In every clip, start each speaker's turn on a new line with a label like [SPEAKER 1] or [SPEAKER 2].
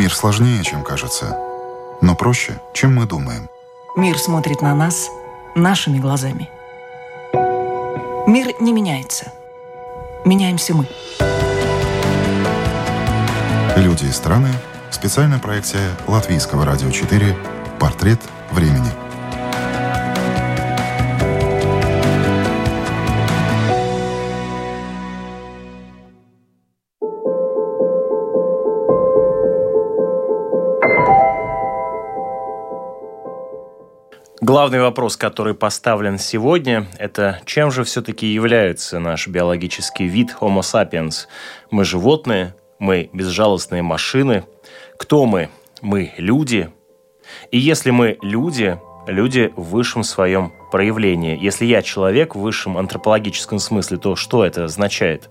[SPEAKER 1] Мир сложнее, чем кажется, но проще, чем мы думаем.
[SPEAKER 2] Мир смотрит на нас нашими глазами. Мир не меняется. Меняемся мы.
[SPEAKER 1] Люди и страны. Специальная проекция Латвийского радио 4 «Портрет времени».
[SPEAKER 3] Главный вопрос, который поставлен сегодня, это чем же все-таки является наш биологический вид Homo sapiens? Мы животные, мы безжалостные машины. Кто мы? Мы люди. И если мы люди, люди в высшем своем проявлении. Если я человек в высшем антропологическом смысле, то что это означает?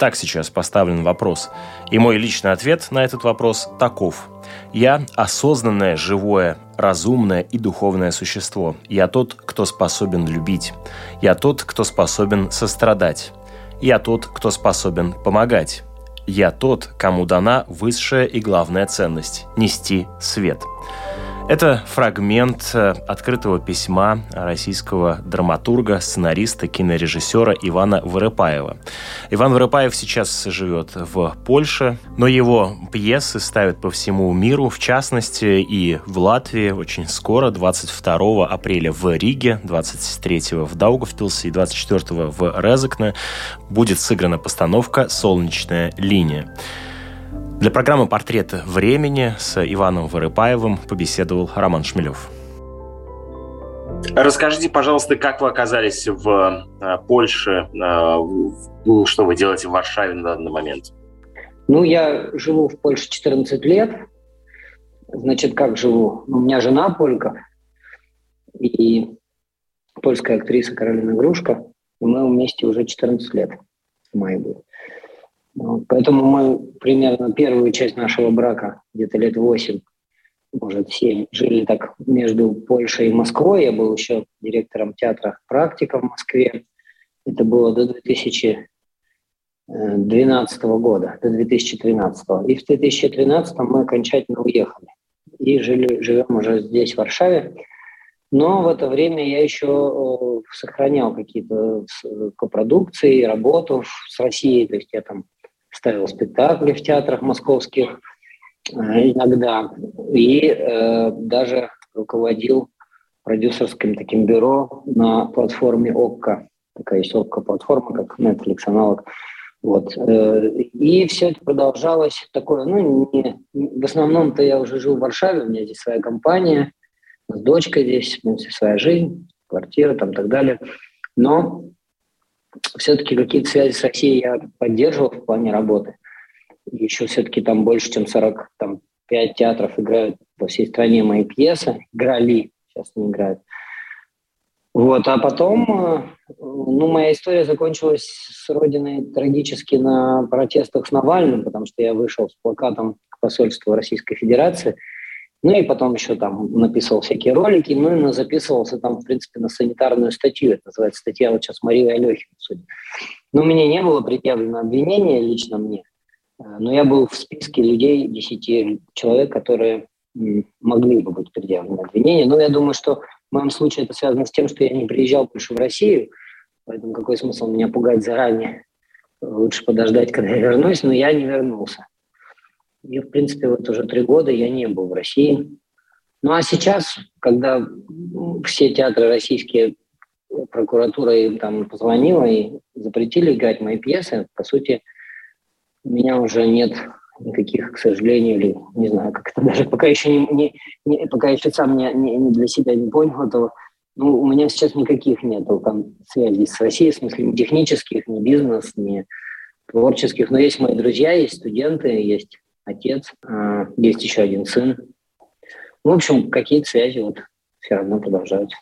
[SPEAKER 3] Так сейчас поставлен вопрос. И мой личный ответ на этот вопрос таков – я осознанное, живое, разумное и духовное существо. Я тот, кто способен любить. Я тот, кто способен сострадать. Я тот, кто способен помогать. Я тот, кому дана высшая и главная ценность – нести свет. Это фрагмент э, открытого письма российского драматурга, сценариста, кинорежиссера Ивана Вырыпаева. Иван Вырыпаев сейчас живет в Польше, но его пьесы ставят по всему миру, в частности и в Латвии очень скоро, 22 апреля в Риге, 23 в Даугавпилсе и 24 в Резекне будет сыграна постановка «Солнечная линия». Для программы «Портреты времени» с Иваном Вырыпаевым побеседовал Роман Шмелев.
[SPEAKER 4] Расскажите, пожалуйста, как вы оказались в э, Польше, э, что вы делаете в Варшаве на данный момент?
[SPEAKER 5] Ну, я живу в Польше 14 лет. Значит, как живу? Ну, у меня жена полька и польская актриса Каролина Грушка. И мы вместе уже 14 лет в мае будет. Поэтому мы примерно первую часть нашего брака, где-то лет 8, может, 7, жили так между Польшей и Москвой. Я был еще директором театра «Практика» в Москве. Это было до 2012 года, до 2013. И в 2013 мы окончательно уехали. И жили, живем уже здесь, в Варшаве. Но в это время я еще э, сохранял какие-то копродукции, работу с Россией. То есть я там ставил спектакли в театрах московских э, иногда, и э, даже руководил продюсерским таким бюро на платформе ОККО. Такая есть ОККО-платформа, как Netflix аналог. Вот. Э, и все это продолжалось такое, ну, не, в основном-то я уже жил в Варшаве, у меня здесь своя компания, с дочкой здесь, у своя жизнь, квартира там и так далее. Но все-таки какие-то связи с Россией я поддерживал в плане работы. Еще все-таки там больше, чем 45 театров играют по всей стране мои пьесы. Играли, сейчас не играют. Вот, а потом, э, ну, моя история закончилась с родиной трагически на протестах с Навальным, потому что я вышел с плакатом к посольству Российской Федерации – ну и потом еще там написал всякие ролики, ну и записывался там, в принципе, на санитарную статью. Это называется статья вот сейчас Марии Алехина судит. Но мне не было предъявлено обвинение лично мне, э, но я был в списке людей, 10 человек, которые могли бы быть предъявлены обвинения. Но я думаю, что в моем случае это связано с тем, что я не приезжал больше в Россию, поэтому какой смысл меня пугать заранее? Лучше подождать, когда я вернусь, но я не вернулся. И, в принципе, вот уже три года я не был в России. Ну а сейчас, когда все театры российские, прокуратура им там позвонила и запретили играть мои пьесы, по сути, у меня уже нет никаких, к сожалению, или не знаю, как это даже пока еще не, не, не пока еще сам не, не, не для себя не понял этого. Ну, у меня сейчас никаких нет там связей с Россией, в смысле ни технических, ни бизнес, ни творческих. Но есть мои друзья, есть студенты, есть отец, а, есть еще один сын. В общем, какие-то связи вот все равно продолжаются.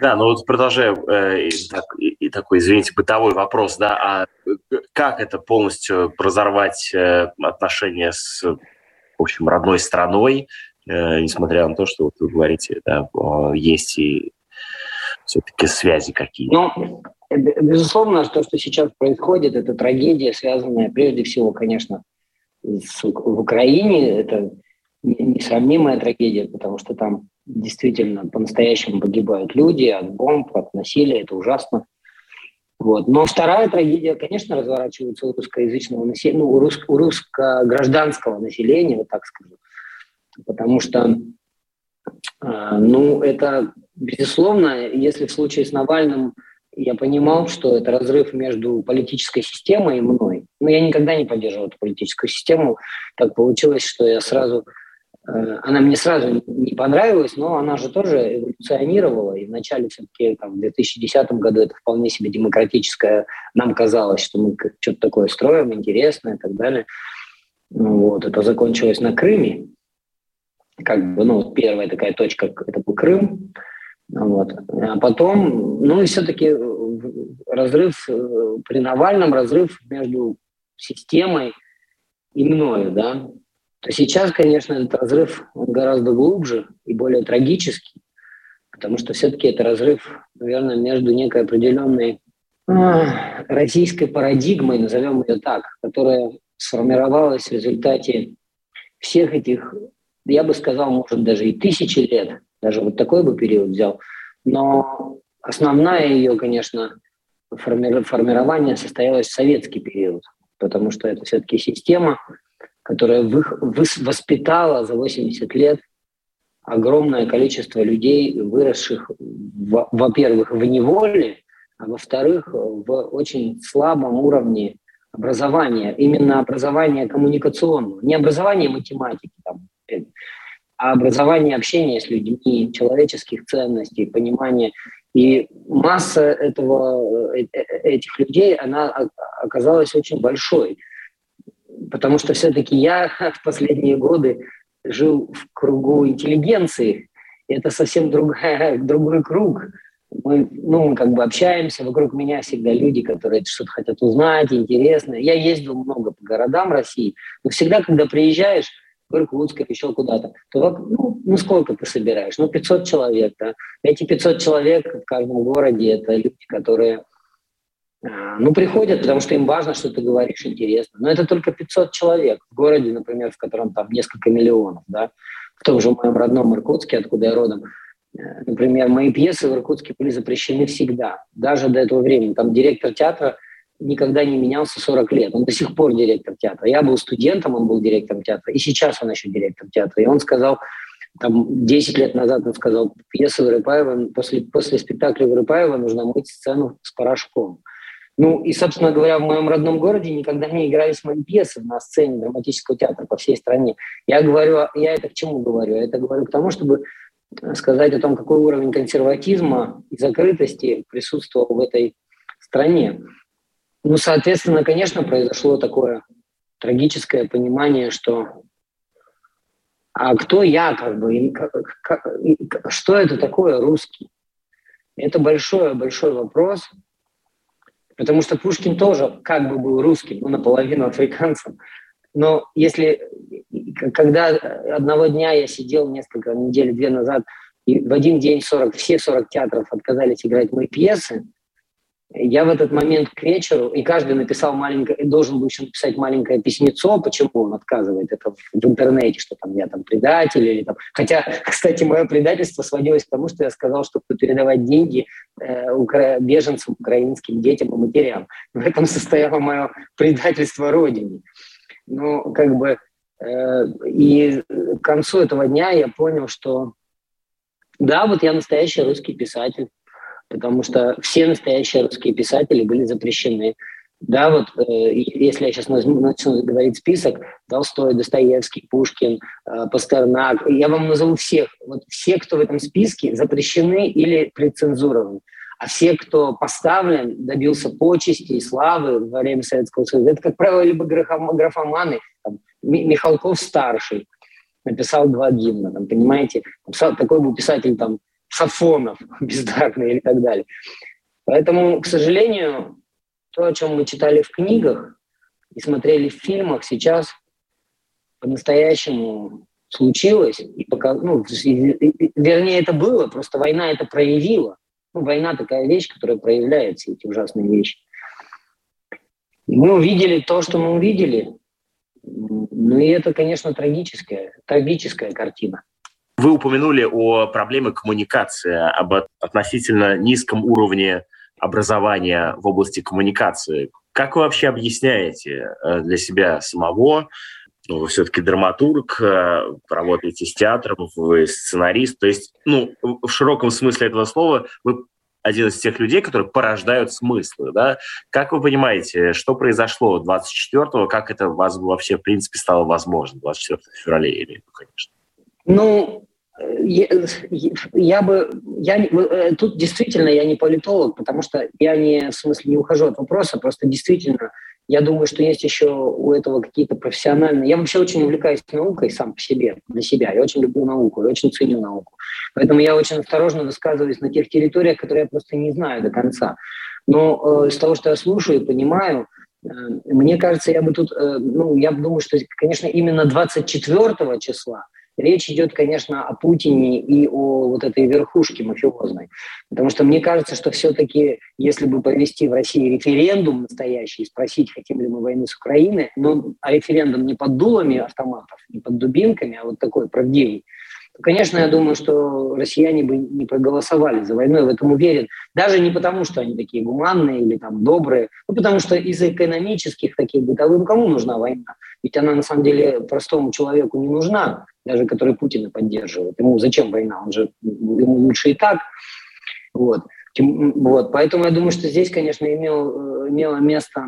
[SPEAKER 4] Да, ну вот продолжая э, и, так, и, и такой, извините, бытовой вопрос, да, а как это полностью разорвать э, отношения с, в общем, родной страной, э, несмотря на то, что вот вы говорите, да, есть и все-таки связи какие-то?
[SPEAKER 5] Ну, безусловно, то, что сейчас происходит, это трагедия, связанная прежде всего, конечно, в Украине это несравнимая трагедия, потому что там действительно по-настоящему погибают люди от бомб, от насилия, это ужасно. Вот. Но вторая трагедия, конечно, разворачивается у русскоязычного населения, ну, у, русско- у русско-гражданского населения, вот так скажу. Потому что, э, ну, это, безусловно, если в случае с Навальным я понимал, что это разрыв между политической системой и мной. Но я никогда не поддерживал эту политическую систему. Так получилось, что я сразу Э, она мне сразу не понравилась, но она же тоже эволюционировала. И вначале все-таки там, в 2010 году это вполне себе демократическое. Нам казалось, что мы что-то такое строим, интересное и так далее. Ну, вот, это закончилось на Крыме. Как бы, ну, первая такая точка, это был Крым. Вот. А потом, ну и все-таки разрыв э, при Навальном, разрыв между системой и мною, да, то сейчас, конечно, этот разрыв он гораздо глубже и более трагический, потому что все-таки это разрыв, наверное, между некой определенной а, российской парадигмой, назовем ее так, которая сформировалась в результате всех этих, я бы сказал, может, даже и тысячи лет, даже вот такой бы период взял, но основная ее, конечно, формирование состоялось в советский период, потому что это все-таки система, которая воспитала за 80 лет огромное количество людей, выросших, во-первых, в неволе, а во-вторых, в очень слабом уровне образования, именно образование коммуникационного, не образование математики, там, а образование общения с людьми, человеческих ценностей, понимание. И масса этого, э, э, этих людей, она оказалась очень большой потому что все-таки я в последние годы жил в кругу интеллигенции. Это совсем другая, другой круг. Мы, ну, мы как бы общаемся, вокруг меня всегда люди, которые что-то хотят узнать, интересно. Я ездил много по городам России, но всегда, когда приезжаешь в Иркутск еще куда-то, то ну, ну сколько ты собираешь? Ну 500 человек, да. Эти 500 человек в каждом городе – это люди, которые а, ну, приходят, потому что им важно, что ты говоришь, интересно. Но это только 500 человек в городе, например, в котором там несколько миллионов, да, в том же моем родном Иркутске, откуда я родом. Э, например, мои пьесы в Иркутске были запрещены всегда, даже до этого времени. Там директор театра никогда не менялся 40 лет. Он до сих пор директор театра. Я был студентом, он был директором театра, и сейчас он еще директор театра. И он сказал, там 10 лет назад он сказал, пьеса Вырыпаева, после, после спектакля Вырыпаева нужно мыть сцену с порошком. Ну и, собственно говоря, в моем родном городе никогда не игрались мои пьесы на сцене драматического театра по всей стране. Я говорю, я это к чему говорю? Я это говорю к тому, чтобы сказать о том, какой уровень консерватизма и закрытости присутствовал в этой стране. Ну, соответственно, конечно, произошло такое трагическое понимание, что а кто я, как бы, что это такое русский? Это большой-большой вопрос – Потому что Пушкин тоже как бы был русским, ну, наполовину африканцем. Но если, когда одного дня я сидел несколько недель, две назад, и в один день 40, все 40 театров отказались играть мои пьесы, я в этот момент к вечеру, и каждый написал маленькое, должен был еще написать маленькое письмецо, почему он отказывает это в, интернете, что там я там предатель или там. Хотя, кстати, мое предательство сводилось к тому, что я сказал, что буду передавать деньги э, укра... беженцам, украинским детям и матерям. В этом состояло мое предательство родине. Ну, как бы, э, и к концу этого дня я понял, что да, вот я настоящий русский писатель потому что все настоящие русские писатели были запрещены. Да, вот э, если я сейчас начну говорить список, Толстой, Достоевский, Пушкин, э, Пастернак, я вам назову всех. Вот все, кто в этом списке, запрещены или прецензурованы. А все, кто поставлен, добился почести и славы во время Советского Союза, это, как правило, либо графоманы, там, Михалков старший, написал два гимна, там, понимаете, такой был писатель там Сафонов бездарный или так далее. Поэтому, к сожалению, то, о чем мы читали в книгах и смотрели в фильмах, сейчас по-настоящему случилось. И пока, ну, вернее, это было, просто война это проявила. Ну, война такая вещь, которая проявляет все эти ужасные вещи. И мы увидели то, что мы увидели. Ну и это, конечно, трагическая, трагическая картина.
[SPEAKER 4] Вы упомянули о проблеме коммуникации, об относительно низком уровне образования в области коммуникации. Как вы вообще объясняете э, для себя самого, ну, вы все-таки драматург, э, работаете с театром, вы сценарист, то есть, ну, в широком смысле этого слова, вы один из тех людей, которые порождают смыслы, да? Как вы понимаете, что произошло 24-го, как это вообще, в принципе, стало возможно 24 февраля, или, конечно?
[SPEAKER 5] Ну, я, бы, я, э, тут действительно я не политолог, потому что я не, в смысле, не ухожу от вопроса, просто действительно я думаю, что есть еще у этого какие-то профессиональные... Я вообще очень увлекаюсь наукой сам по себе, для себя. Я очень люблю науку, я очень ценю науку. Поэтому я очень осторожно высказываюсь на тех территориях, которые я просто не знаю до конца. Но э, из того, что я слушаю и понимаю, э, мне кажется, я бы тут... Э, ну, я думаю, что, конечно, именно 24 числа – Речь идет, конечно, о Путине и о вот этой верхушке мафиозной. Потому что мне кажется, что все-таки, если бы провести в России референдум настоящий, спросить, хотим ли мы войны с Украиной, но а референдум не под дулами автоматов, не под дубинками, а вот такой правдивый, конечно, я думаю, что россияне бы не проголосовали за войну, я в этом уверен. Даже не потому, что они такие гуманные или там добрые, но потому что из-за экономических таких бытовых, ну кому нужна война? Ведь она на самом деле простому человеку не нужна даже который Путина поддерживает. Ему зачем война? Он же ему лучше и так. Вот. Вот. Поэтому я думаю, что здесь, конечно, имел, э, имело место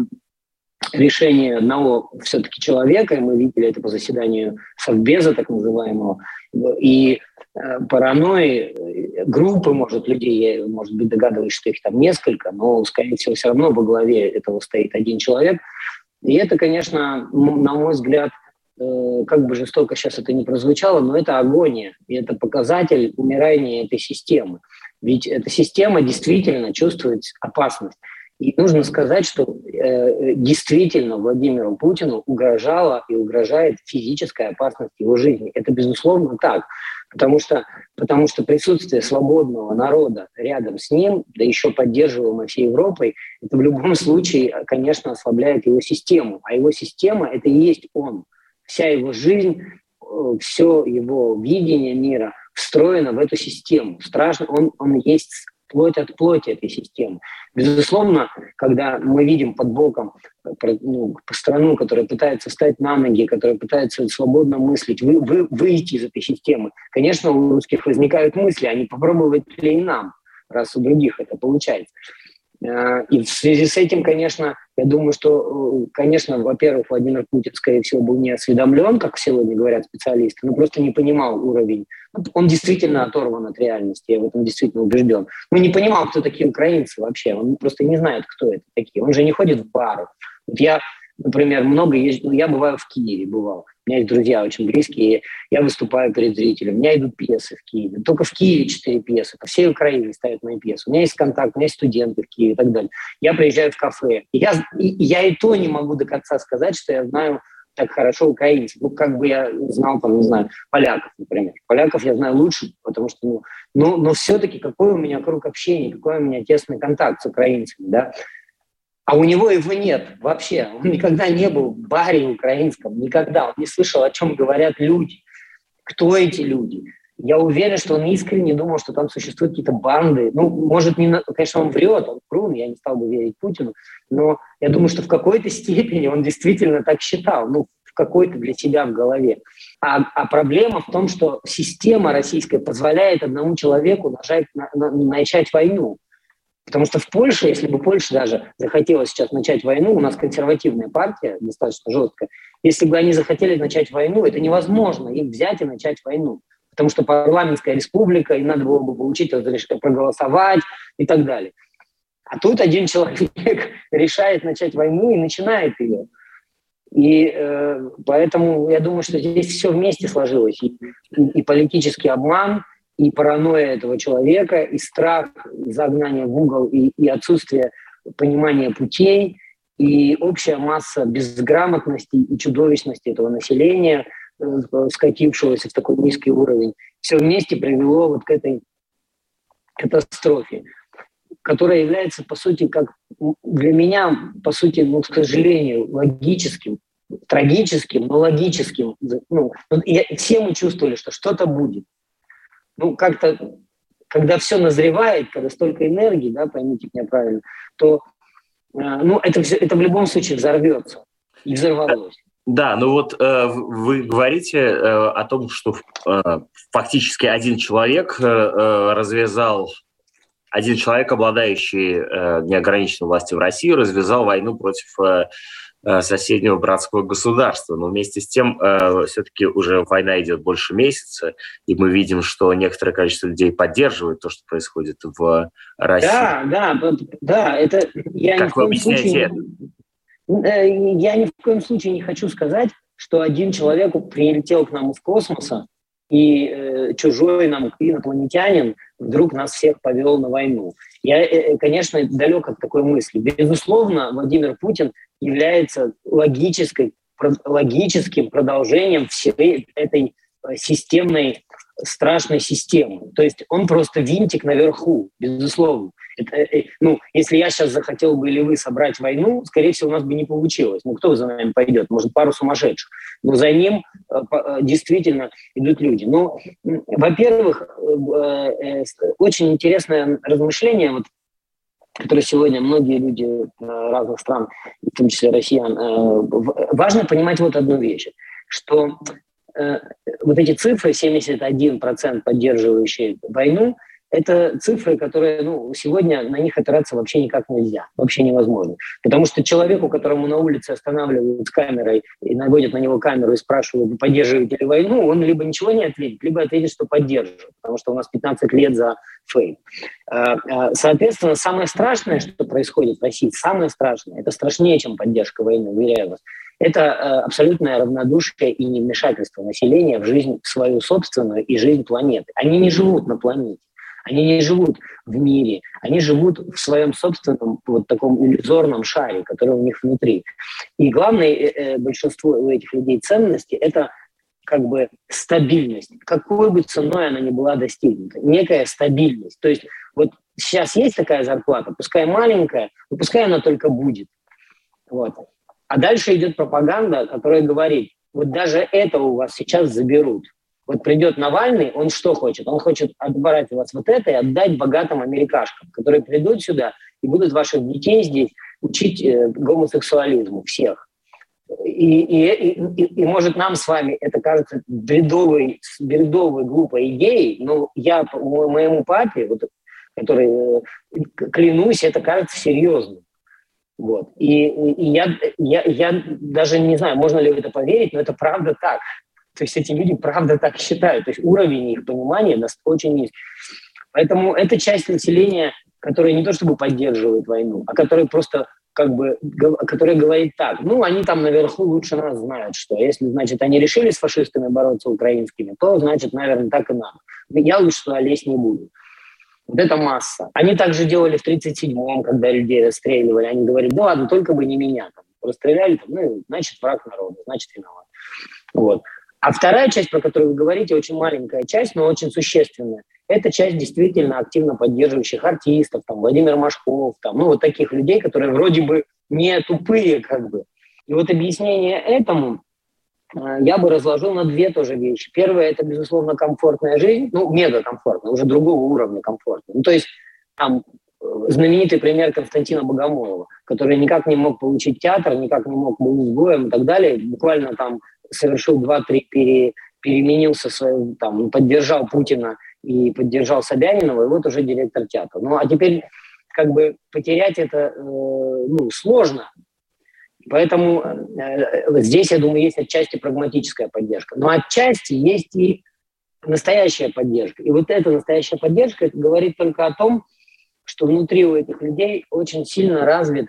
[SPEAKER 5] решение одного все-таки человека, и мы видели это по заседанию Совбеза, так называемого, и э, паранойи э, группы, может, людей, я, может быть, догадываюсь, что их там несколько, но, скорее всего, все равно во главе этого стоит один человек. И это, конечно, на мой взгляд, Э, как бы жестоко сейчас это не прозвучало, но это агония, и это показатель умирания этой системы. Ведь эта система действительно чувствует опасность. И нужно сказать, что э, действительно Владимиру Путину угрожала и угрожает физическая опасность его жизни. Это безусловно так, потому что, потому что присутствие свободного народа рядом с ним, да еще поддерживаемой всей Европой, это в любом случае, конечно, ослабляет его систему. А его система – это и есть он вся его жизнь, э, все его видение мира встроено в эту систему. Страшно, он, он есть плоть от плоти этой системы. Безусловно, когда мы видим под боком э, ну, страну, которая пытается встать на ноги, которая пытается свободно мыслить, вы, вы, выйти из этой системы, конечно, у русских возникают мысли, они а попробовать ли и нам, раз у других это получается. И в связи с этим, конечно, я думаю, что, э, конечно, во-первых, Владимир Путин, скорее всего, был не осведомлен, как сегодня говорят специалисты, но просто не понимал уровень. Он действительно оторван от реальности, я в этом действительно убежден. Но не понимал, кто такие украинцы вообще. Он просто не знает, кто это такие. Он же не ходит в бары. Вот я Например, много есть, ну, я бываю в Киеве, бывал. У меня есть друзья очень близкие, я выступаю перед зрителем. У меня идут пьесы в Киеве. Только в Киеве четыре пьесы. По всей Украине ставят мои пьесы. У меня есть контакт, у меня есть студенты в Киеве и так далее. Я приезжаю в кафе. И я, и, я и то не могу до конца сказать, что я знаю так хорошо украинцев. Ну, как бы я знал, там, не знаю, поляков, например. Поляков я знаю лучше, потому что, ну, но, но все-таки какой у меня круг общения, какой у меня тесный контакт с украинцами, да. А у него его нет вообще. Он никогда не был в баре украинском, никогда. Он не слышал, о чем говорят люди. Кто эти люди? Я уверен, что он искренне думал, что там существуют какие-то банды. Ну, может, не, конечно, он врет, он врун, я не стал бы верить Путину, но я думаю, что в какой-то степени он действительно так считал, ну, в какой-то для себя в голове. А, а проблема в том, что система российская позволяет одному человеку нажать, на, на, начать войну. Потому что в Польше, если бы Польша даже захотела сейчас начать войну, у нас консервативная партия, достаточно жесткая, если бы они захотели начать войну, это невозможно им взять и начать войну. Потому что парламентская республика, и надо было бы получить разрешение проголосовать и так далее. А тут один человек решает начать войну и начинает ее. И э, поэтому я думаю, что здесь все вместе сложилось. И, и, и политический обман, и паранойя этого человека, и страх загнания в угол, и, и отсутствие понимания путей, и общая масса безграмотности и чудовищности этого населения, э, скатившегося в такой низкий уровень, все вместе привело вот к этой катастрофе, которая является, по сути, как для меня, по сути, ну, к сожалению, логическим трагическим, но логическим. Ну, я, все мы чувствовали, что что-то будет. Ну, как-то, когда все назревает, когда столько энергии, да, поймите меня правильно, то э, ну, это, все, это в любом случае взорвется. И взорвалось.
[SPEAKER 4] Да, ну вот э, вы говорите э, о том, что э, фактически один человек э, э развязал, один человек, обладающий э, неограниченной властью в России, развязал войну против э, соседнего братского государства. Но вместе с тем э, все-таки уже война идет больше месяца, и мы видим, что некоторое количество людей поддерживает то, что происходит в России.
[SPEAKER 5] Да, да, да, это я
[SPEAKER 4] как вы объясняете случае,
[SPEAKER 5] это? Э, я ни в коем случае не хочу сказать, что один человек прилетел к нам из космоса и э, чужой нам инопланетянин вдруг нас всех повел на войну. Я, э, конечно, далек от такой мысли. Безусловно, Владимир Путин является логической, логическим продолжением всей этой э, системной, страшной системы. То есть он просто винтик наверху, безусловно. Это, э, ну, если я сейчас захотел бы или вы собрать войну, скорее всего, у нас бы не получилось. Ну, кто за нами пойдет? Может, пару сумасшедших. Но за ним э, действительно идут люди. Ну, во-первых, очень интересное размышление, вот которые сегодня многие люди э, разных стран, в том числе россиян, э, важно понимать вот одну вещь, что э, вот эти цифры, 71% поддерживающие войну, это цифры, которые, ну, сегодня на них опираться вообще никак нельзя, вообще невозможно. Потому что человеку, которому на улице останавливают с камерой и наводят на него камеру и спрашивают, поддерживаете ли войну, он либо ничего не ответит, либо ответит, что поддерживает, потому что у нас 15 лет за фейк. А, а, соответственно, самое страшное, что происходит в России, самое страшное, это страшнее, чем поддержка войны, уверяю вас, это э, абсолютное равнодушие и невмешательство населения в жизнь свою собственную и жизнь планеты. Они не живут на планете. Они не живут в мире, они живут в своем собственном вот таком иллюзорном шаре, который у них внутри. И главное э, э, большинство у этих людей ценности – это как бы стабильность, какой бы ценой она ни была достигнута, некая стабильность. То есть вот сейчас есть такая зарплата, пускай маленькая, но пускай она только будет. Вот. А дальше идет пропаганда, которая говорит, вот даже это у вас сейчас заберут. Вот придет Навальный, он что хочет? Он хочет отбрать у вас вот это и отдать богатым америкашкам, которые придут сюда и будут ваших детей здесь учить э, гомосексуализму всех. И, и, и, и, может, нам с вами это кажется бредовой, бредовой глупой идеей, но я моему папе, вот, который, э, клянусь, это кажется серьезным. Вот. И, и я, я, я даже не знаю, можно ли в это поверить, но это правда так. То есть эти люди правда так считают. То есть уровень их понимания очень низкий. Поэтому это часть населения, которая не то чтобы поддерживает войну, а которая просто как бы, которая говорит так, ну, они там наверху лучше нас знают, что если, значит, они решили с фашистами бороться украинскими, то, значит, наверное, так и надо. Я лучше туда лезть не буду. Вот это масса. Они также делали в 37-м, когда людей расстреливали. Они говорили, да ладно, только бы не меня. Там, расстреляли, там, ну, значит, враг народа, значит, виноват. Вот. А вторая часть, про которую вы говорите, очень маленькая часть, но очень существенная. Это часть действительно активно поддерживающих артистов, там, Владимир Машков, там, ну, вот таких людей, которые вроде бы не тупые, как бы. И вот объяснение этому э, я бы разложил на две тоже вещи. Первое – это, безусловно, комфортная жизнь, ну, мега комфортная, уже другого уровня комфортная. Ну, то есть там э, знаменитый пример Константина Богомолова, который никак не мог получить театр, никак не мог быть изгоем и так далее. Буквально там совершил два-три пере, переменился, свой, там, поддержал Путина и поддержал Собянинова, и вот уже директор театра. Ну, а теперь как бы потерять это э, ну, сложно. Поэтому э, здесь, я думаю, есть отчасти прагматическая поддержка. Но отчасти есть и настоящая поддержка. И вот эта настоящая поддержка говорит только о том, что внутри у этих людей очень сильно развит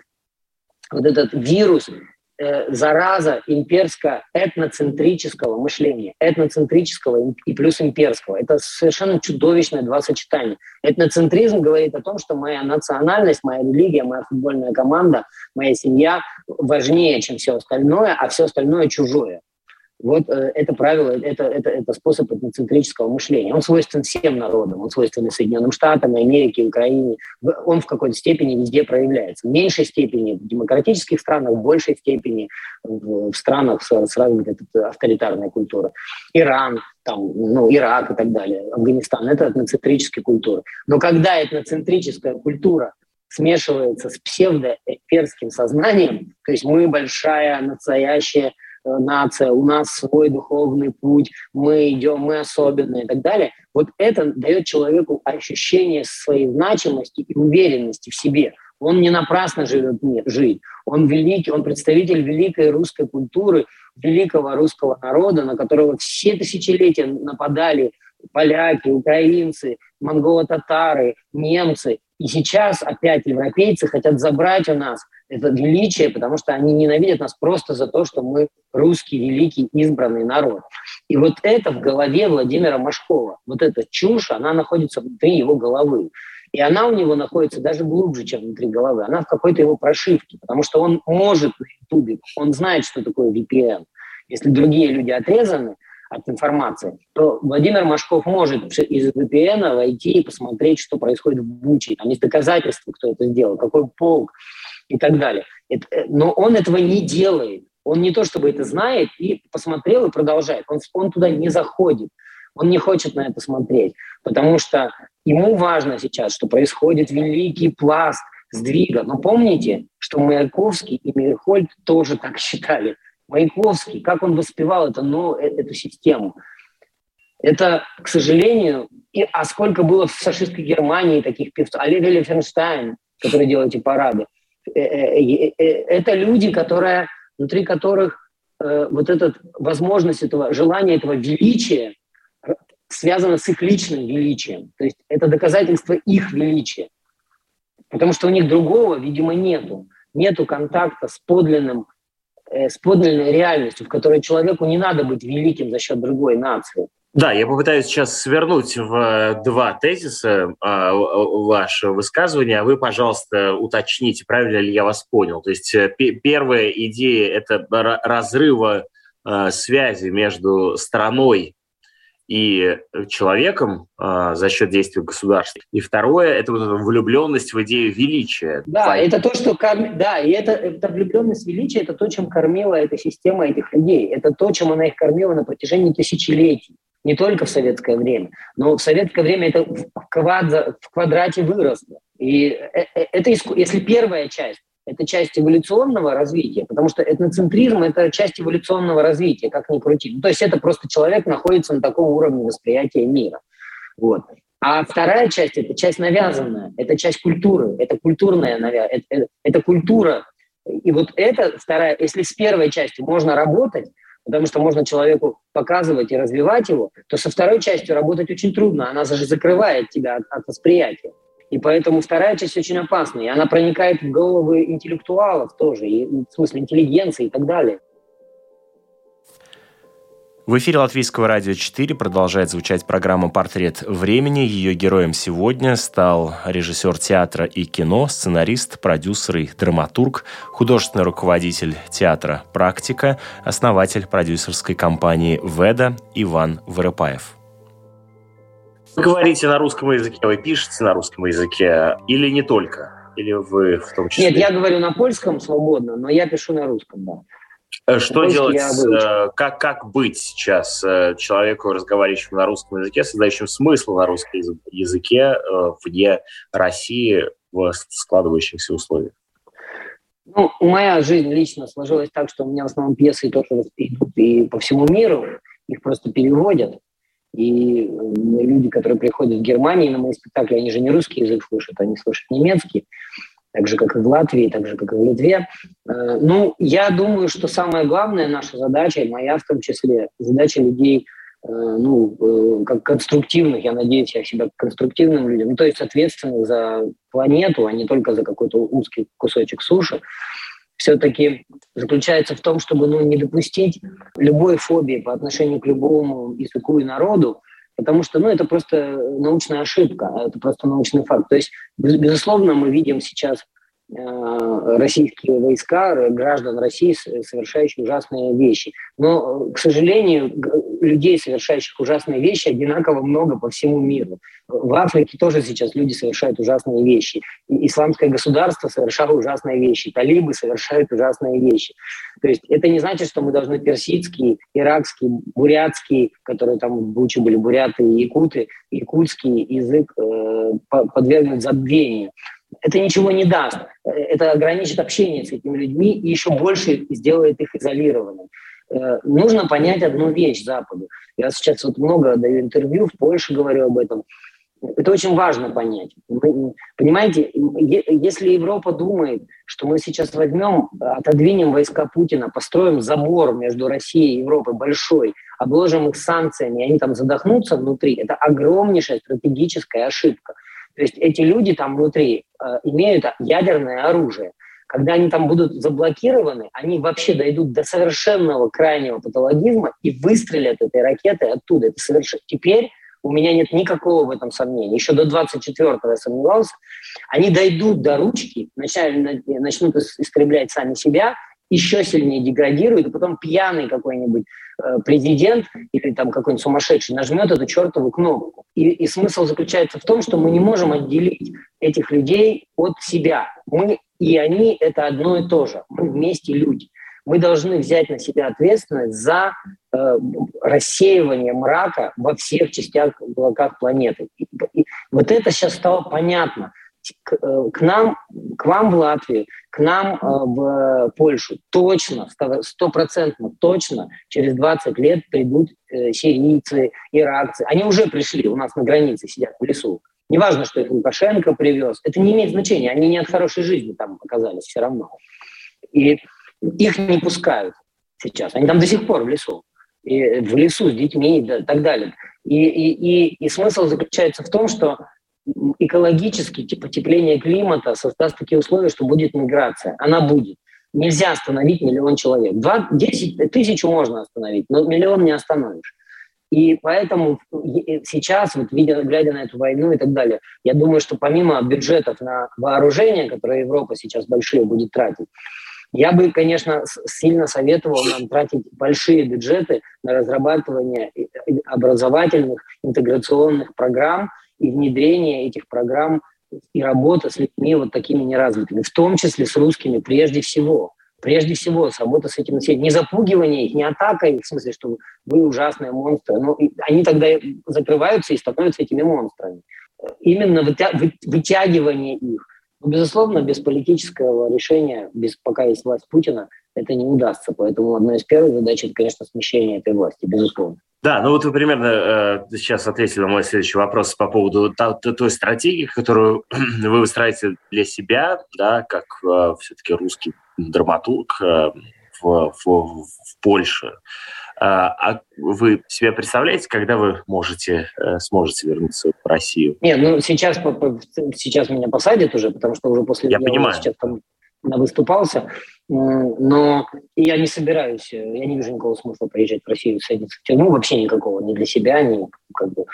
[SPEAKER 5] вот этот вирус э, зараза имперско-этноцентрического мышления, этноцентрического и плюс имперского. Это совершенно чудовищное два сочетания. Этноцентризм говорит о том, что моя национальность, моя религия, моя футбольная команда, моя семья важнее, чем все остальное, а все остальное чужое. Вот э, это правило, это, это, это способ этноцентрического мышления. Он свойствен всем народам, он свойствен и Соединенным Штатам, Америке, Украине. Он в какой-то степени везде проявляется. В меньшей степени в демократических странах, в большей степени в, в странах с, с развитой авторитарной культурой. Иран, там, ну, Ирак и так далее, Афганистан – это этноцентрические культуры. Но когда этноцентрическая культура смешивается с псевдоперским сознанием, то есть мы большая, настоящая нация, у нас свой духовный путь, мы идем, мы особенные и так далее. Вот это дает человеку ощущение своей значимости и уверенности в себе. Он не напрасно живет мир, жить. Он великий, он представитель великой русской культуры, великого русского народа, на которого все тысячелетия нападали поляки, украинцы, монголо-татары, немцы. И сейчас опять европейцы хотят забрать у нас это величие, потому что они ненавидят нас просто за то, что мы русский великий избранный народ. И вот это в голове Владимира Машкова, вот эта чушь, она находится внутри его головы. И она у него находится даже глубже, чем внутри головы. Она в какой-то его прошивке, потому что он может на Ютубе, он знает, что такое VPN. Если другие люди отрезаны, от информации, то Владимир Машков может из VPN войти и посмотреть, что происходит в Буче. Там есть доказательства, кто это сделал, какой полк и так далее. Э, но он этого не делает. Он не то чтобы это знает и посмотрел и продолжает. Он, он туда не заходит. Он не хочет на это смотреть, потому что ему важно сейчас, что происходит великий пласт сдвига. Но помните, что Маяковский и Мирхольд тоже так считали. Маяковский, как он воспевал это, э, эту систему. Это, к сожалению, и, а сколько было в фашистской Германии таких певцов, Олег Лефенштайн, который делал эти парады. Э, э, это люди, которые, внутри которых вот эта возможность этого, желание этого величия связано с их личным величием. То есть это доказательство их величия. Потому что у них другого, видимо, нету. Нету контакта с подлинным Э, с подлинной реальностью, в которой человеку не надо быть великим за счет другой нации.
[SPEAKER 4] Да, я попытаюсь сейчас свернуть в э, два тезиса э, ваше высказывание, а вы, пожалуйста, уточните, правильно ли я вас понял. То есть э, первая идея – это разрыва э, связи между страной и человеком э, за счет действия государства. И второе – это вот эта влюбленность в идею величия.
[SPEAKER 5] Да, Факт. это то, что корм... да, и это, эта влюбленность в величие – это то, чем кормила эта система этих людей. Это то, чем она их кормила на протяжении тысячелетий. Не только в советское время, но в советское время это в, квад... в квадрате выросло. И э, э, это, если первая часть это часть эволюционного развития, потому что этноцентризм – это часть эволюционного развития, как ни крути. То есть это просто человек находится на таком уровне восприятия мира. Вот. А вторая часть – это часть навязанная, это часть культуры, это культурная навязанная, это, это, это культура. И вот это вторая, если с первой частью можно работать, потому что можно человеку показывать и развивать его, то со второй частью работать очень трудно, она же закрывает тебя от, от восприятия. И поэтому вторая часть очень опасна. И она проникает в головы интеллектуалов тоже, и, в смысле интеллигенции и так далее.
[SPEAKER 3] В эфире Латвийского радио 4 продолжает звучать программа «Портрет времени». Ее героем сегодня стал режиссер театра и кино, сценарист, продюсер и драматург, художественный руководитель театра «Практика», основатель продюсерской компании «Веда» Иван Воропаев.
[SPEAKER 4] Вы говорите на русском языке, вы пишете на русском языке или не только? Или вы в том числе?
[SPEAKER 5] Нет, я говорю на польском свободно, но я пишу на русском, да.
[SPEAKER 4] Э, что делать, э, как, как быть сейчас э, человеку, разговаривающему на русском языке, создающему смысл на русском языке вне России в складывающихся условиях?
[SPEAKER 5] Ну, моя жизнь лично сложилась так, что у меня в основном пьесы тоже идут и по всему миру, их просто переводят. И люди, которые приходят в Германии на мои спектакли, они же не русский язык слушают, они слушают немецкий, так же, как и в Латвии, так же, как и в Литве. Э, ну, я думаю, что самая главная наша задача, моя в том числе, задача людей, э, ну, э, как конструктивных, я надеюсь, я себя конструктивным людям, ну, то есть ответственных за планету, а не только за какой-то узкий кусочек суши, все-таки заключается в том, чтобы ну, не допустить любой фобии по отношению к любому языку и народу, потому что ну, это просто научная ошибка, это просто научный факт. То есть, безусловно, мы видим сейчас Э, российские войска, граждан России, совершающих ужасные вещи. Но, к сожалению, людей, совершающих ужасные вещи, одинаково много по всему миру. В Африке тоже сейчас люди совершают ужасные вещи. Исламское государство совершало ужасные вещи. Талибы совершают ужасные вещи. То есть это не значит, что мы должны персидский, иракский, бурятский, которые там в Буче были буряты и якуты, якутский язык э, подвергнуть забвению это ничего не даст. Это ограничит общение с этими людьми и еще больше сделает их изолированными. Э, нужно понять одну вещь Западу. Я сейчас вот много даю интервью, в Польше говорю об этом. Это очень важно понять. понимаете, если Европа думает, что мы сейчас возьмем, отодвинем войска Путина, построим забор между Россией и Европой большой, обложим их санкциями, и они там задохнутся внутри, это огромнейшая стратегическая ошибка. То есть эти люди там внутри э, имеют ядерное оружие. Когда они там будут заблокированы, они вообще дойдут до совершенного крайнего патологизма и выстрелят этой ракетой оттуда. Это совершенно... Теперь у меня нет никакого в этом сомнения. Еще до 24-го я сомневался. Они дойдут до ручки, начнут, начнут истреблять сами себя, еще сильнее деградируют, и потом пьяный какой-нибудь президент или там какой-нибудь сумасшедший нажмет эту чертову кнопку. И, и смысл заключается в том, что мы не можем отделить этих людей от себя. Мы и они — это одно и то же. Мы вместе люди. Мы должны взять на себя ответственность за э, рассеивание мрака во всех частях облаках планеты. И, и вот это сейчас стало понятно – к, э, к нам, к вам в Латвию, к нам э, в Польшу точно, стопроцентно точно через 20 лет придут э, сирийцы, иракцы. Они уже пришли, у нас на границе сидят в лесу. Неважно, что их Лукашенко привез, это не имеет значения, они не от хорошей жизни там оказались все равно. И их не пускают сейчас, они там до сих пор в лесу. И в лесу с детьми и так далее. И, и, и, и смысл заключается в том, что экологически типа потепление климата создаст такие условия, что будет миграция. Она будет. Нельзя остановить миллион человек. Два, десять тысячу можно остановить, но миллион не остановишь. И поэтому сейчас, вот видя, глядя на эту войну и так далее, я думаю, что помимо бюджетов на вооружение, которые Европа сейчас большие будет тратить, я бы, конечно, сильно советовал нам тратить большие бюджеты на разрабатывание образовательных интеграционных программ, и внедрение этих программ и работа с людьми вот такими неразвитыми, в том числе с русскими прежде всего. Прежде всего, работа с этим населением. Не запугивание их, не атака их, в смысле, что вы ужасные монстры. Но они тогда закрываются и становятся этими монстрами. Именно вытягивание их. Но, безусловно, без политического решения, без, пока есть власть Путина, это не удастся. Поэтому одна из первых задач – это, конечно, смещение этой власти, безусловно.
[SPEAKER 4] Да, ну вот вы примерно э, сейчас ответили на мой следующий вопрос по поводу той, стратегии, которую вы выстраиваете для себя, да, как э, все-таки русский драматург э, в, в, в Польше. А, а вы себе представляете, когда вы можете, э, сможете вернуться в Россию?
[SPEAKER 5] Нет, ну сейчас, сейчас меня посадят уже, потому что уже после...
[SPEAKER 4] Я понимаю.
[SPEAKER 5] Сейчас там выступался. Но я не собираюсь, э, я не вижу никакого смысла приезжать в Россию садиться в тюрьму, вообще никакого, ни для себя, ни как бы,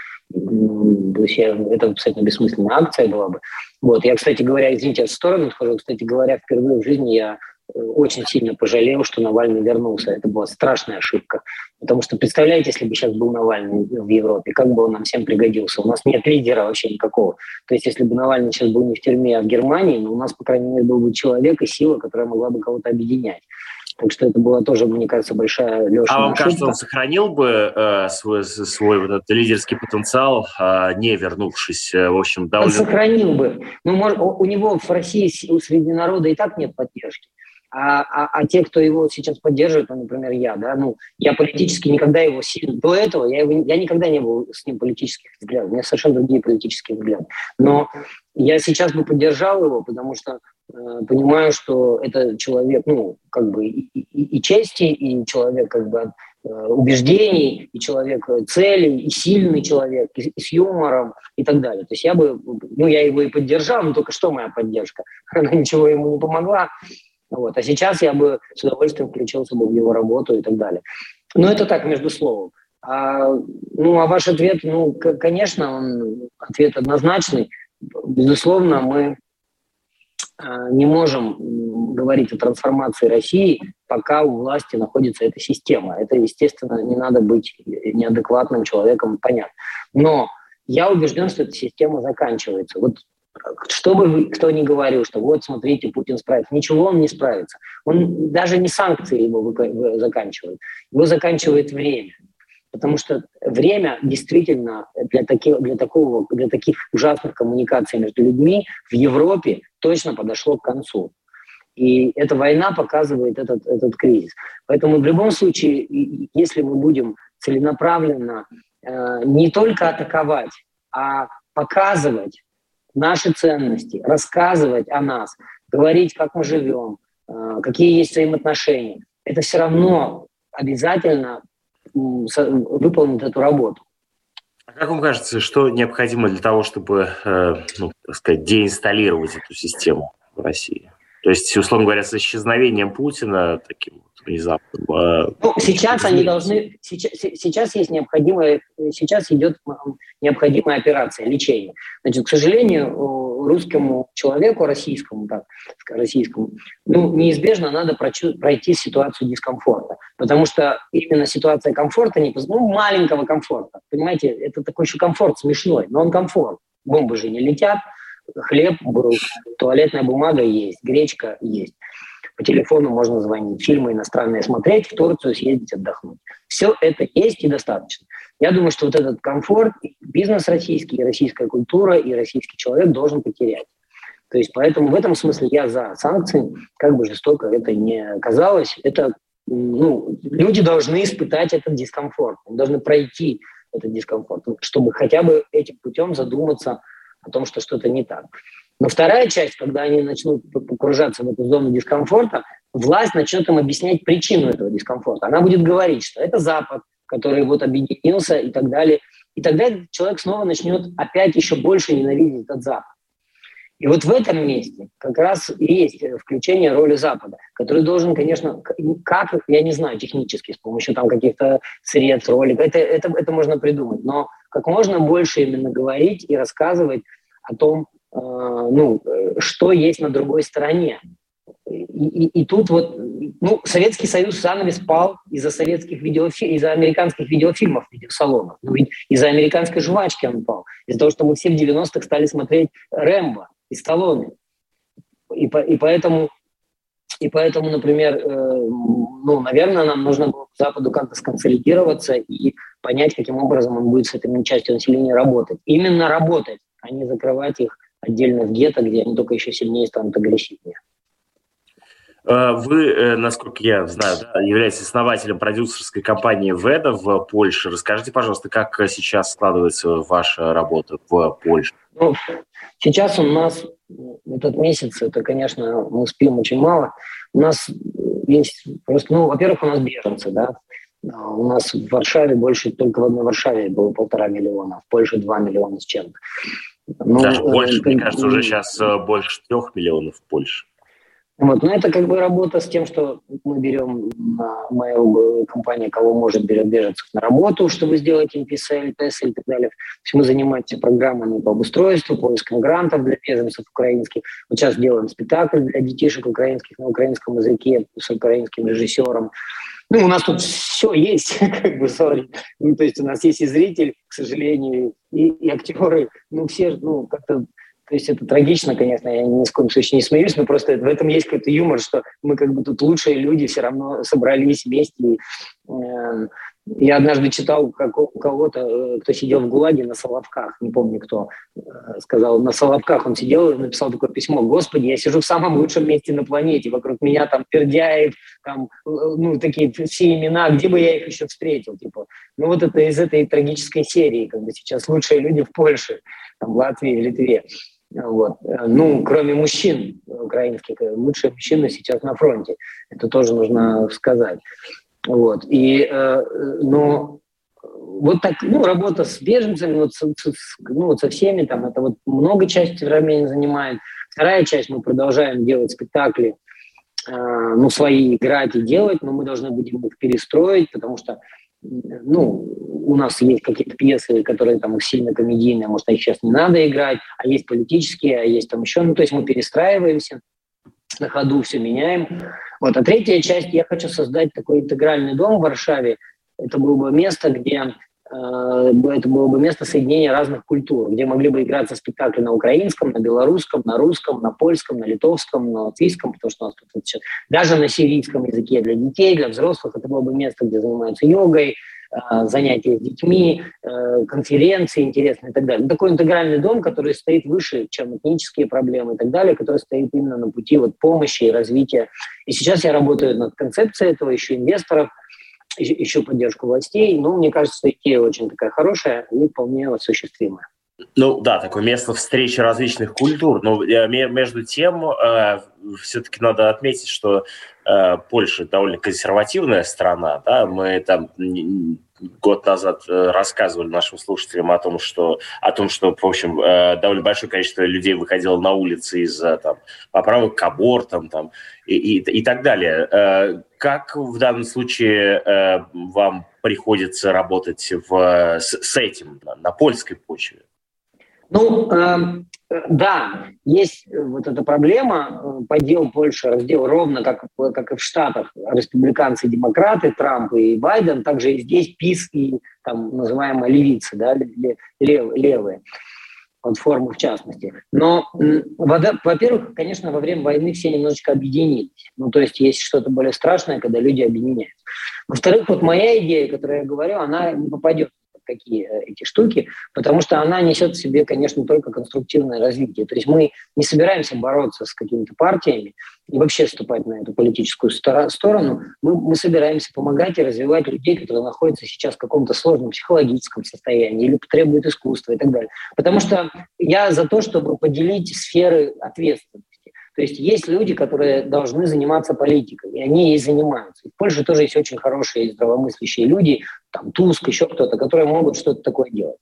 [SPEAKER 5] то есть я, это абсолютно бессмысленная акция была бы. Вот, я, кстати говоря, извините, я в сторону схожу, кстати говоря, впервые в жизни я очень сильно пожалел, что Навальный вернулся. Это была страшная ошибка. Потому что, представляете, если бы сейчас был Навальный в Европе, как бы он нам всем пригодился? У нас нет лидера вообще никакого. То есть, если бы Навальный сейчас был не в тюрьме, а в Германии, ну, у нас, по крайней мере, был бы человек и сила, которая могла бы кого-то объединять. Так что это была тоже, мне кажется, большая Леша.
[SPEAKER 4] А вам ошибка. кажется, он сохранил бы э, свой, свой вот этот лидерский потенциал, э, не вернувшись, э, в общем,
[SPEAKER 5] довольно... Он сохранил бы. Ну, может, у него в России среди народа и так нет поддержки. А, а, а те, кто его сейчас поддерживает, ну, например, я, да, ну, я политически никогда его сильно... До этого я, его, я никогда не был с ним политических взглядов. У меня совершенно другие политические взгляды. Но я сейчас бы поддержал его, потому что э, понимаю, что это человек, ну, как бы и, и, и чести, и человек, как бы, э, убеждений, и человек целей, и сильный человек, и, и с юмором, и так далее. То есть я бы, ну, я его и поддержал, но только что моя поддержка? Она ничего ему не помогла. Вот. А сейчас я бы с удовольствием включился бы в его работу и так далее. Но это так, между словом. А, ну, а ваш ответ, ну, конечно, он ответ однозначный. Безусловно, мы не можем говорить о трансформации России, пока у власти находится эта система. Это, естественно, не надо быть неадекватным человеком, понятно. Но я убежден, что эта система заканчивается. Вот что бы кто ни говорил, что вот, смотрите, Путин справится. Ничего он не справится. Он даже не санкции его заканчивает. Его заканчивает время. Потому что время действительно для, таких, для, такого, для таких ужасных коммуникаций между людьми в Европе точно подошло к концу. И эта война показывает этот, этот кризис. Поэтому в любом случае, если мы будем целенаправленно э, не только атаковать, а показывать наши ценности, рассказывать о нас, говорить, как мы живем, э, какие есть взаимоотношения, это все равно обязательно выполнит эту работу.
[SPEAKER 4] А как вам кажется, что необходимо для того, чтобы, э, ну, так сказать, деинсталлировать эту систему в России? То есть, условно говоря, с исчезновением Путина таким внезапным.
[SPEAKER 5] А, ну, сейчас они должны, сейчас, сейчас есть необходимая, сейчас идет необходимая операция, лечение. Значит, к сожалению, русскому человеку, российскому, так, российскому, ну, неизбежно надо пройти ситуацию дискомфорта, потому что именно ситуация комфорта, не, ну, маленького комфорта, понимаете, это такой еще комфорт смешной, но он комфорт. Бомбы же не летят, хлеб был, туалетная бумага есть, гречка есть по телефону можно звонить, фильмы иностранные смотреть, в Турцию съездить отдохнуть. Все это есть и достаточно. Я думаю, что вот этот комфорт, бизнес российский, и российская культура, и российский человек должен потерять. То есть поэтому в этом смысле я за санкции, как бы жестоко это не казалось, это ну, люди должны испытать этот дискомфорт, должны пройти этот дискомфорт, чтобы хотя бы этим путем задуматься о том, что что-то не так. Но вторая часть, когда они начнут погружаться в эту зону дискомфорта, власть начнет им объяснять причину этого дискомфорта. Она будет говорить, что это Запад, который вот объединился и так далее. И тогда этот человек снова начнет опять еще больше ненавидеть этот Запад. И вот в этом месте как раз и есть включение роли Запада, который должен, конечно, как, я не знаю, технически, с помощью там каких-то средств, роликов, это, это, это можно придумать, но как можно больше именно говорить и рассказывать о том, ну, что есть на другой стороне. И, и, и тут вот, ну, Советский Союз занавес пал из-за советских видеофильмов, из-за американских видеофильмов в видеосалонах. Ну, из-за американской жвачки он пал. Из-за того, что мы все в 90-х стали смотреть Рэмбо и Сталлоне. И, по, и поэтому и поэтому, например, э, ну, наверное, нам нужно было Западу как-то сконсолидироваться и понять, каким образом он будет с этой частью населения работать. Именно работать, а не закрывать их отдельно в гетто, где они только еще сильнее станут агрессивнее.
[SPEAKER 4] А, вы, э, насколько я знаю, являетесь основателем продюсерской компании «Веда» в Польше. Расскажите, пожалуйста, как сейчас складывается ваша работа в Польше?
[SPEAKER 5] Ну, сейчас у нас этот месяц, это, конечно, мы спим очень мало. У нас есть просто, ну, во-первых, у нас беженцы, да, а у нас в Варшаве больше, только в одной Варшаве было полтора миллиона, в Польше два миллиона с чем-то.
[SPEAKER 4] Ну, Даже больше, это, мне кажется, уже сейчас э, больше трех миллионов в Польше.
[SPEAKER 5] Вот, но это как бы работа с тем, что мы берем на мою компанию, кого может, берет беженцев на работу, чтобы сделать им PSL, TESL и так далее. То есть мы занимаемся программами по обустройству, поиском грантов для беженцев украинских. Вот сейчас делаем спектакль для детишек украинских на украинском языке с украинским режиссером. Ну, у нас тут все есть, как бы, sorry. Ну, то есть у нас есть и зритель, к сожалению, и, и актеры. Ну, все, ну, как-то то есть это трагично, конечно, я ни в коем случае не смеюсь, но просто в этом есть какой-то юмор, что мы как бы тут лучшие люди все равно собрались вместе. И, я однажды читал как у кого-то, э, кто сидел в ГУЛАГе на Соловках, не помню кто, э, сказал, на Соловках он сидел и написал такое письмо, «Господи, я сижу в самом лучшем месте на планете, вокруг меня там Пердяев, там, э, ну, такие все имена, где бы я их еще встретил?» типа. Ну, вот это из этой трагической серии, бы сейчас лучшие люди в Польше, там, в Латвии, в Литве. Вот. Ну, кроме мужчин украинских, лучшие мужчины сейчас на фронте. Это тоже нужно сказать. Вот. И, э, ну, вот так, ну, работа с беженцами, вот, с, с, ну, вот со всеми, там, это вот много части времени занимает. Вторая часть, мы продолжаем делать спектакли, э, ну, свои играть и делать, но мы должны будем их перестроить, потому что ну, у нас есть какие-то пьесы, которые там сильно комедийные, может, их сейчас не надо играть, а есть политические, а есть там еще, ну, то есть мы перестраиваемся, на ходу все меняем. Вот. А третья часть, я хочу создать такой интегральный дом в Варшаве. Это было бы место, где Э, это было бы место соединения разных культур, где могли бы играться спектакли на украинском, на белорусском, на русском, на польском, на литовском, на латвийском, потому что у нас тут сейчас даже на сирийском языке для детей, для взрослых. Это было бы место, где занимаются йогой, занятия с детьми, э, конференции интересные и так далее. Ну, такой интегральный дом, который стоит выше, чем этнические проблемы и так далее, который стоит именно на пути вот помощи и развития. И сейчас я работаю над концепцией этого, еще инвесторов – еще поддержку властей. Но мне кажется, идея очень такая хорошая и вполне осуществимая.
[SPEAKER 4] Ну да, такое место встречи различных культур. Но э, между тем, э, все-таки надо отметить, что э, Польша довольно консервативная страна. Да? Мы там год назад э, рассказывали нашим слушателям о том, что, о том, что в общем, э, довольно большое количество людей выходило на улицы из-за там, поправок к абортам там, и, и, и так далее. Э, как в данном случае вам приходится работать в, с, с этим на, на польской почве?
[SPEAKER 5] Ну, э, да, есть вот эта проблема. Подел Польши раздел ровно как, как и в Штатах. Республиканцы и демократы, Трамп и Байден. Также и здесь ПИС и там называемая левица, да, лев, левые платформы в частности. Но, во-первых, конечно, во время войны все немножечко объединились. Ну, то есть есть что-то более страшное, когда люди объединяются. Во-вторых, вот моя идея, которую я говорю, она не попадет какие э, эти штуки, потому что она несет в себе, конечно, только конструктивное развитие. То есть мы не собираемся бороться с какими-то партиями и вообще вступать на эту политическую сторону. Мы, мы собираемся помогать и развивать людей, которые находятся сейчас в каком-то сложном психологическом состоянии или потребуют искусства и так далее. Потому что я за то, чтобы поделить сферы ответственности. То есть есть люди, которые должны заниматься политикой, и они ей занимаются. В Польше тоже есть очень хорошие здравомыслящие люди, там Туск, еще кто-то, которые могут что-то такое делать.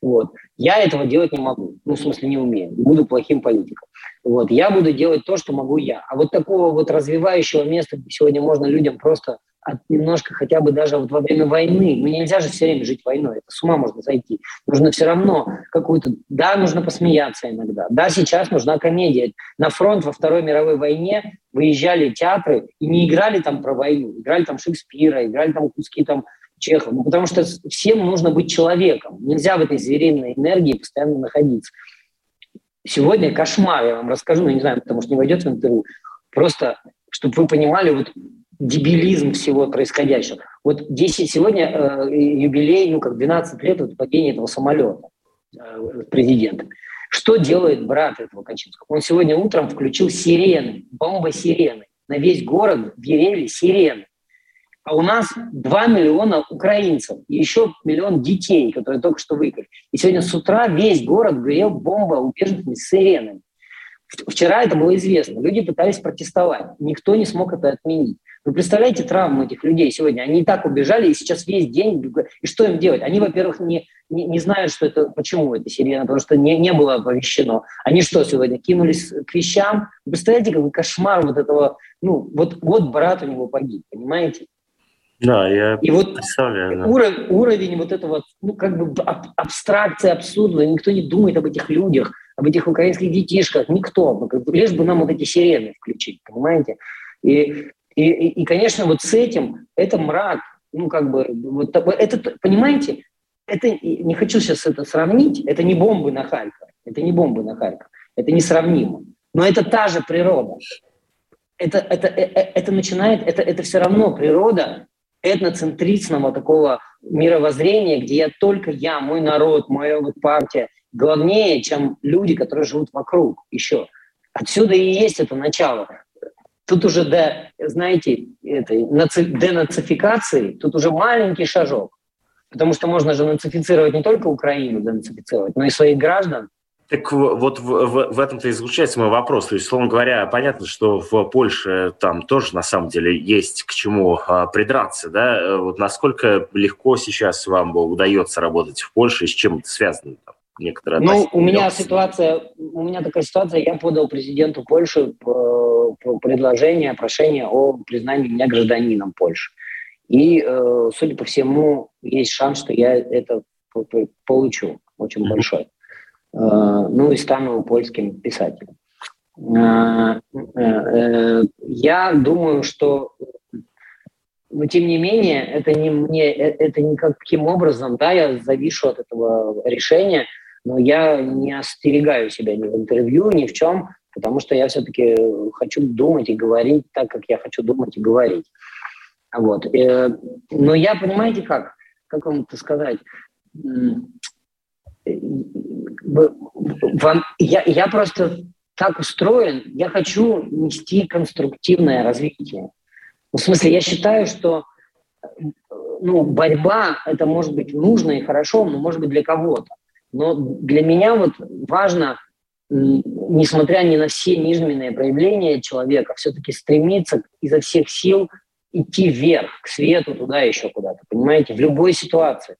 [SPEAKER 5] Вот. Я этого делать не могу, ну, в смысле, не умею, буду плохим политиком. Вот. Я буду делать то, что могу я. А вот такого вот развивающего места, сегодня можно людям просто от немножко хотя бы даже вот во время войны. Ну, нельзя же все время жить войной, это с ума можно зайти. Нужно все равно какую-то... Да, нужно посмеяться иногда. Да, сейчас нужна комедия. На фронт во Второй мировой войне выезжали театры и не играли там про войну, играли там Шекспира, играли там куски там Чехова. Ну, потому что всем нужно быть человеком. Нельзя в этой звериной энергии постоянно находиться. Сегодня кошмар, я вам расскажу, но не знаю, потому что не войдет в интервью. Просто, чтобы вы понимали, вот дебилизм всего происходящего. Вот 10, сегодня э, юбилей, ну как 12 лет от падения этого самолета э, президента. Что делает брат этого Качинского? Он сегодня утром включил сирены, бомба-сирены. На весь город верели сирены. А у нас 2 миллиона украинцев и еще миллион детей, которые только что выехали. И сегодня с утра весь город горел бомба с сиренами. Вчера это было известно. Люди пытались протестовать. Никто не смог это отменить. Вы представляете травму этих людей сегодня? Они и так убежали, и сейчас весь день... И что им делать? Они, во-первых, не, не, не знают, что это, почему это сирена, потому что не, не было оповещено. Они что сегодня, кинулись к вещам? Вы представляете, какой кошмар вот этого... Ну, вот, вот брат у него погиб, понимаете?
[SPEAKER 4] Да, я
[SPEAKER 5] и вот представляю. Да. Уровень, уровень вот этого, ну, как бы аб, абстракции, абсурда, никто не думает об этих людях, об этих украинских детишках, никто. Лишь бы нам вот эти сирены включить, понимаете? И и, и, и, конечно, вот с этим это мрак, ну, как бы, вот это, понимаете, это, не хочу сейчас это сравнить, это не бомбы на Харьков, это не бомбы на Харьков, это несравнимо, но это та же природа. Это, это, это, э, это начинает, это, это все равно природа этноцентричного такого мировоззрения, где я только я, мой народ, моя вот партия, главнее, чем люди, которые живут вокруг еще. Отсюда и есть это начало. Тут уже до, знаете, этой денацификации, тут уже маленький шажок. Потому что можно же нацифицировать не только Украину, денацифицировать, но и своих граждан.
[SPEAKER 4] Так вот в, в, в этом-то и заключается мой вопрос. То есть, словно говоря, понятно, что в Польше там тоже на самом деле есть к чему а, придраться. Да? Вот насколько легко сейчас вам удается работать в Польше и с чем это связано? Там?
[SPEAKER 5] некоторые Ну, у меня ситуация, у меня такая ситуация, я подал президенту Польши предложение, прошение о признании меня гражданином Польши. И, э, судя по всему, есть шанс, что я это получу, очень большой. Э, ну и стану польским писателем. Э, э, я думаю, что но тем не менее, это не мне, это никаким образом, да, я завишу от этого решения, но я не остерегаю себя ни в интервью, ни в чем, потому что я все-таки хочу думать и говорить так, как я хочу думать и говорить. Вот. Но я, понимаете, как, как вам это сказать, вам, я, я просто так устроен, я хочу нести конструктивное развитие. Ну, в смысле, я считаю, что ну, борьба это может быть нужно и хорошо, но может быть для кого-то. Но для меня вот важно, несмотря ни на все нижменные проявления человека, все-таки стремиться изо всех сил идти вверх, к свету, туда еще куда-то, понимаете, в любой ситуации.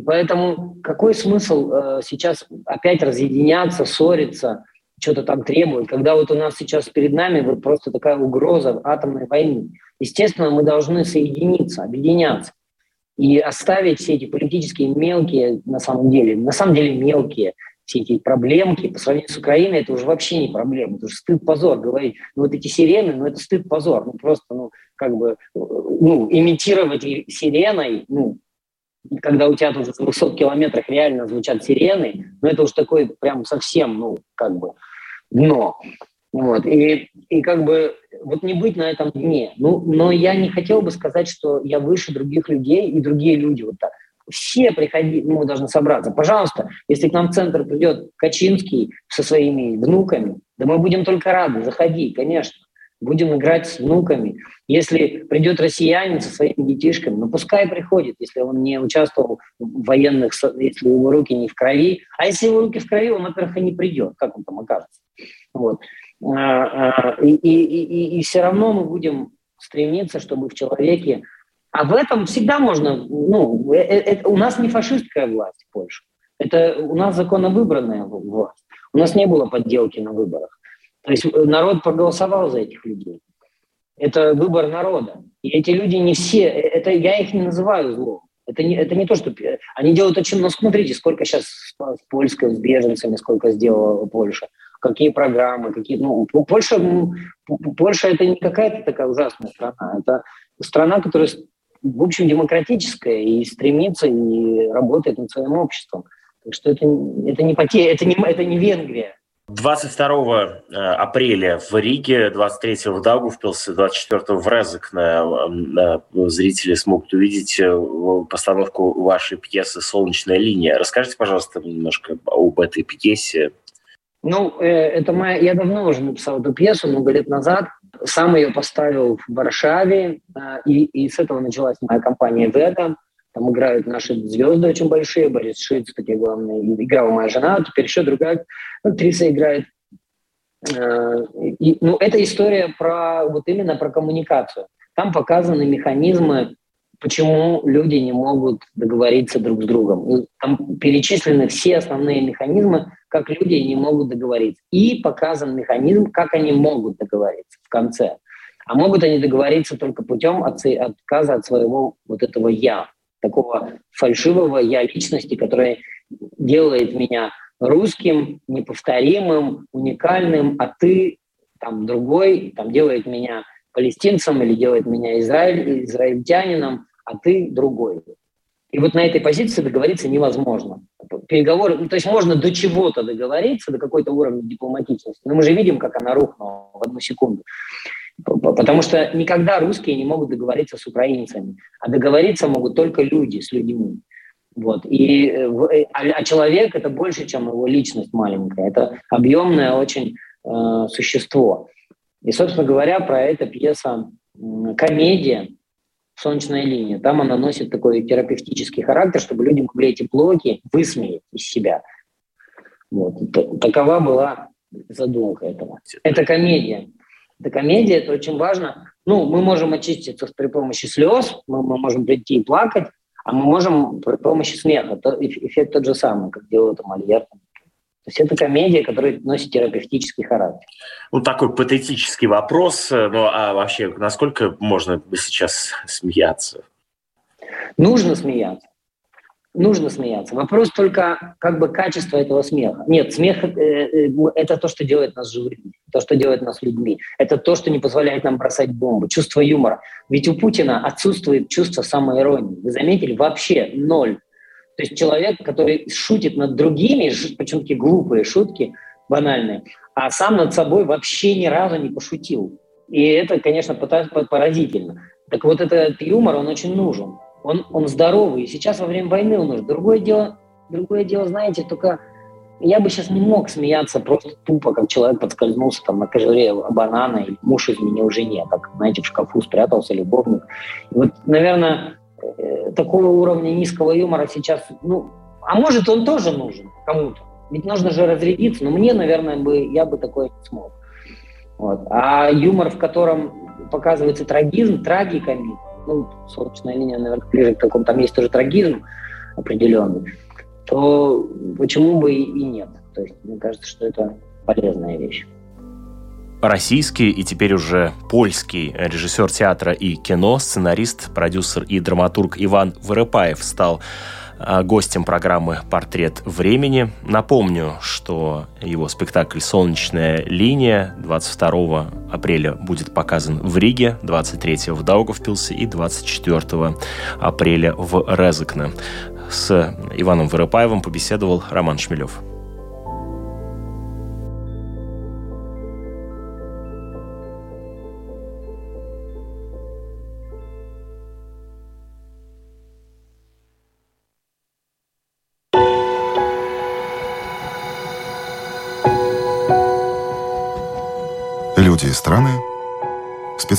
[SPEAKER 5] И поэтому какой смысл э, сейчас опять разъединяться, ссориться, что-то там требует, когда вот у нас сейчас перед нами вот просто такая угроза атомной войны. Естественно, мы должны соединиться, объединяться и оставить все эти политические мелкие, на самом деле, на самом деле мелкие, все эти проблемки по сравнению с Украиной, это уже вообще не проблема, это уже стыд-позор говорить. Ну вот эти сирены, ну это стыд-позор, ну просто, ну как бы, ну имитировать сиреной, ну когда у тебя тут в 200 километрах реально звучат сирены, ну это уж такой прям совсем, ну как бы, дно. Вот. И, и как бы вот не быть на этом дне. Ну, но я не хотел бы сказать, что я выше других людей, и другие люди вот так. Все приходи, ну, мы должны собраться. Пожалуйста, если к нам в центр придет Качинский со своими внуками, да мы будем только рады, заходи, конечно. Будем играть с внуками. Если придет россиянин со своими детишками, ну пускай приходит, если он не участвовал в военных, если его руки не в крови. А если его руки в крови, он, во-первых, и не придет, как он там окажется. Вот. А, а, и, и, и, и все равно мы будем стремиться, чтобы в человеке... А в этом всегда можно... Ну, это, э, у нас не фашистская власть в Польше. Это у нас законовыбранная власть. У нас не было подделки на выборах. То есть народ проголосовал за этих людей. Это выбор народа. И эти люди не все... Э, это я их не называю злом. Это не, это не то, что... Они делают очень... Но смотрите, сколько сейчас с Польской, с беженцами, сколько сделала Польша какие программы, какие... Ну, Польша, Польша это не какая-то такая ужасная страна, это страна, которая, в общем, демократическая и стремится, и работает над своим обществом. Так что это, это, не, потеря, это, не, это не Венгрия.
[SPEAKER 4] 22 э, апреля в Риге, 23 в Даугавпилсе, 24 в Резекне зрители смогут увидеть э, постановку вашей пьесы «Солнечная линия». Расскажите, пожалуйста, немножко об этой пьесе,
[SPEAKER 5] ну, э, это моя... Я давно уже написал эту пьесу, много лет назад. Сам ее поставил в Варшаве, и, и с этого началась моя компания «Вега». Там играют наши звезды очень большие. Борис Шиц, кстати, главный. Играла моя жена, теперь еще другая актриса играет. Э, и, ну, это история про вот именно про коммуникацию. Там показаны механизмы почему люди не могут договориться друг с другом. Там перечислены все основные механизмы, как люди не могут договориться. И показан механизм, как они могут договориться в конце. А могут они договориться только путем отказа от своего вот этого «я», такого фальшивого «я» личности, которая делает меня русским, неповторимым, уникальным, а ты там другой, там делает меня палестинцем или делает меня израиль, израильтянином, а ты другой. И вот на этой позиции договориться невозможно. Переговоры, ну, то есть можно до чего-то договориться, до какой-то уровня дипломатичности, но мы же видим, как она рухнула в одну секунду. Потому что никогда русские не могут договориться с украинцами, а договориться могут только люди с людьми. Вот. И, э, а, а человек это больше, чем его личность маленькая. Это объемное очень э, существо. И, собственно говоря, про это пьеса комедия, солнечная линия. Там она носит такой терапевтический характер, чтобы люди могли эти блоки высмеять из себя. Вот. Такова была задумка этого. Это комедия. Это комедия, это очень важно. Ну, мы можем очиститься при помощи слез, мы, мы можем прийти и плакать, а мы можем при помощи смеха. Это эффект тот же самый, как делают Мольер. То есть это комедия, которая носит терапевтический характер.
[SPEAKER 4] Ну, такой патетический вопрос. Ну, а вообще, насколько можно сейчас смеяться?
[SPEAKER 5] Нужно смеяться. Нужно смеяться. Вопрос только как бы качества этого смеха. Нет, смех э, э, это то, что делает нас живыми, то, что делает нас людьми. Это то, что не позволяет нам бросать бомбы. Чувство юмора. Ведь у Путина отсутствует чувство самоиронии. Вы заметили? Вообще ноль. То есть человек, который шутит над другими, причем такие глупые шутки, банальные, а сам над собой вообще ни разу не пошутил. И это, конечно, поразительно. Так вот этот юмор, он очень нужен он, он здоровый. И сейчас во время войны он нужен. Другое дело, другое дело, знаете, только я бы сейчас не мог смеяться просто тупо, как человек подскользнулся там на кожуре банана, или муж изменил жене, как, знаете, в шкафу спрятался любовник. И вот, наверное, э, такого уровня низкого юмора сейчас, ну, а может, он тоже нужен кому-то. Ведь нужно же разрядиться, но мне, наверное, бы, я бы такое не смог. Вот. А юмор, в котором показывается трагизм, трагикомик, ну, солнечная линия, наверное, ближе к такому, там есть тоже трагизм определенный, то почему бы и нет? То есть мне кажется, что это полезная вещь.
[SPEAKER 3] Российский и теперь уже польский режиссер театра и кино, сценарист, продюсер и драматург Иван Вырыпаев стал гостем программы «Портрет времени». Напомню, что его спектакль «Солнечная линия» 22 апреля будет показан в Риге, 23 в Даугавпилсе и 24 апреля в Резекне. С Иваном Вырыпаевым побеседовал Роман Шмелев.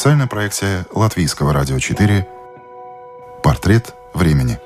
[SPEAKER 1] Специальная проекция Латвийского радио 4. Портрет времени.